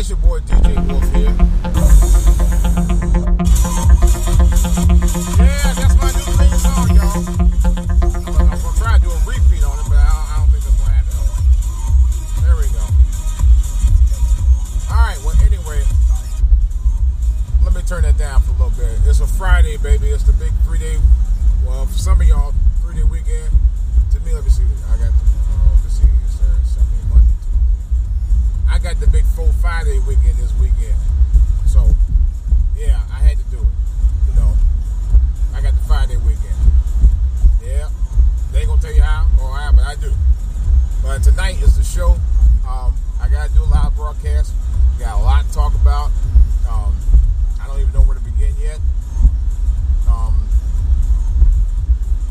it's your boy DJ Wolf here. Yeah, that's my new theme song, y'all. I'm gonna, try a repeat on it, but I don't, think that's gonna happen. There we go. All right. Well, anyway, let me turn that down for a little bit. It's a Friday, baby. It's the big three-day. Well, for some of y'all, show. Um, I gotta do a live broadcast. Got a lot to talk about. Um, I don't even know where to begin yet. Um,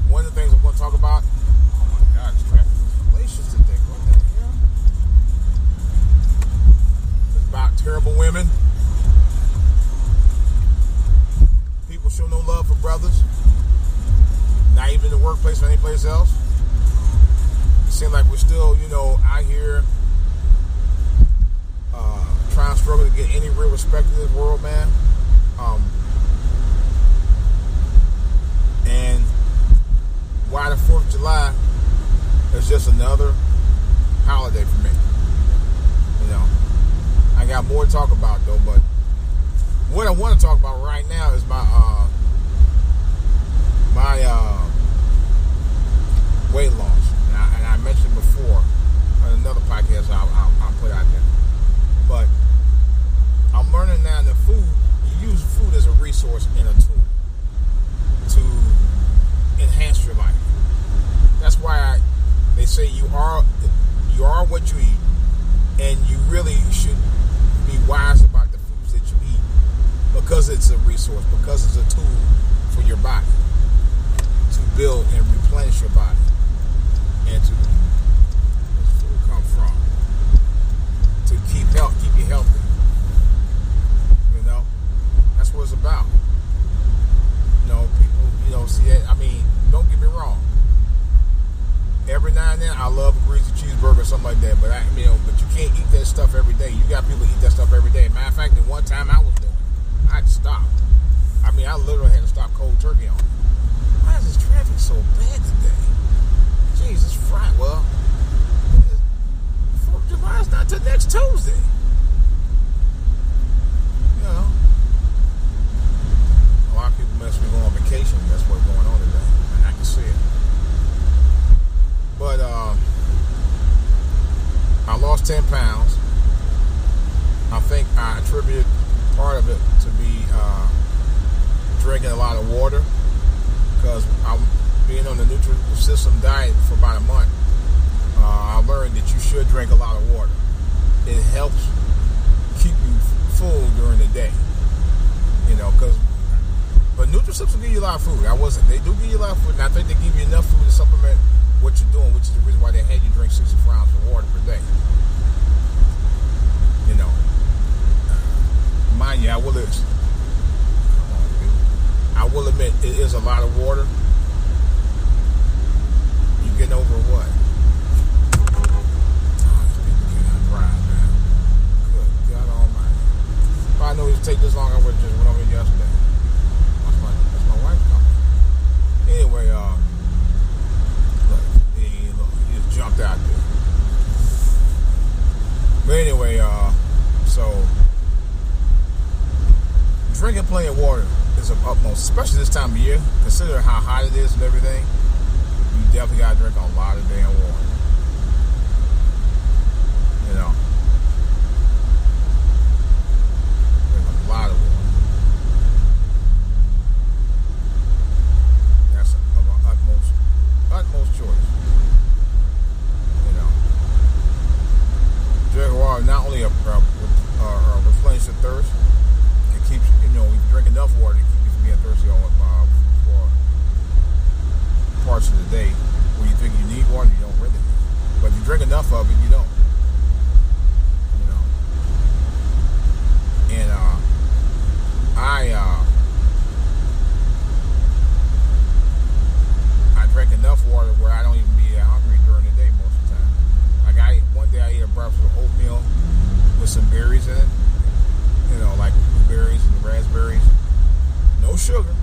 one of the things I'm going to talk about. Oh my God, traffic is hellacious today. What the hell? It's about terrible women. People show no love for brothers. Not even in the workplace or anyplace else. Seems like we're still, you know, out here uh, trying to struggle to get any real respect in this world, man. Um, and why the Fourth of July is just another holiday for me. You know, I got more to talk about though, but what I want to talk about right now is my uh, my uh, weight loss, and I, and I mentioned before on another podcast I'll, I'll, I'll put out there. But I'm learning now that food, you use food as a resource and a tool to enhance your life. That's why I, they say you are you are what you eat, and you really should be wise about the foods that you eat because it's a resource, because it's a tool for your body to build and replenish your body, and to where's food come from to keep health, keep you healthy. You know, that's what it's about. You know, people, you know, see that. I mean, don't get me wrong. I love a greasy cheeseburger or something like that. But I, you know, but you can't eat that stuff every day. You got people eat that stuff every day. Matter of fact, the one time I was it, I to. I mean, I literally had to stop cold turkey on. Why is this traffic so bad today? Jeez, it's Friday. Well, Fourth of July is not till next Tuesday. You know, a lot of people must be going on vacation. That's what's going on today, and I can see it. But uh, I lost ten pounds. I think I attributed part of it to be uh, drinking a lot of water because I'm being on the Nutrisystem diet for about a month. Uh, I learned that you should drink a lot of water. It helps keep you full during the day. You know, because but Nutrisystem will give you a lot of food. I wasn't. They do give you a lot of food, and I think they give you enough food to supplement what you're doing, which is the reason why they had you drink 64 ounces of water per day. You know, mind you, I will. Come on, dude. I will admit it is a lot of water. You getting over what? I knew it would take this long, I would have just went over yesterday. That's my, that's my wife talking. Anyway, uh, look, he, he just jumped out there. But anyway, uh, so drinking plenty of water is of utmost, especially this time of year. considering how hot it is and everything. You definitely gotta drink a lot of damn water. You know, drink a lot of water. That's of our utmost, utmost choice. You know, drink water not only uh, uh, uh, replenish your thirst, it keeps you know if you drink enough water to keep you from being thirsty all uh, for parts of the day where you think you need water, you don't really. Berries in it. You know, like blueberries and raspberries. No sugar.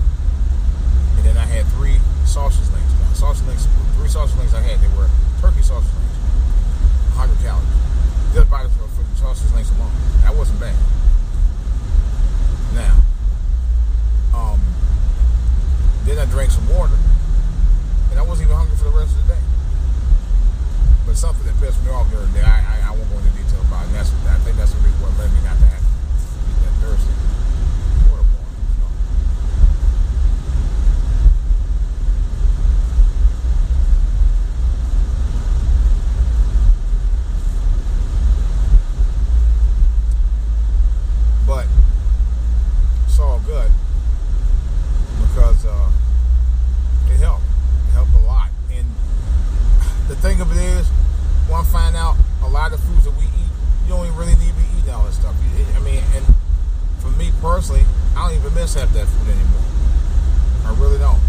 And then I had three sausage links. Sausage links, three sausage links I had, they were turkey sausage links. 100 calories. Just by the, for the sausage links alone. That wasn't bad. Now, um, then I drank some water. And I wasn't even hungry for the rest of the day. But something that pissed me off during the day, I, I, I won't go into detail about it. And that's, I think that's the reason what led me not to have to eat that Thursday. Water boy, you know. But it's all good because uh, it helped. It helped a lot. And the thing of it is, when I find out a lot of foods that we eat, you don't even really need to be eating all that stuff. You- I mean, and for me personally, I don't even miss half that food anymore. I really don't.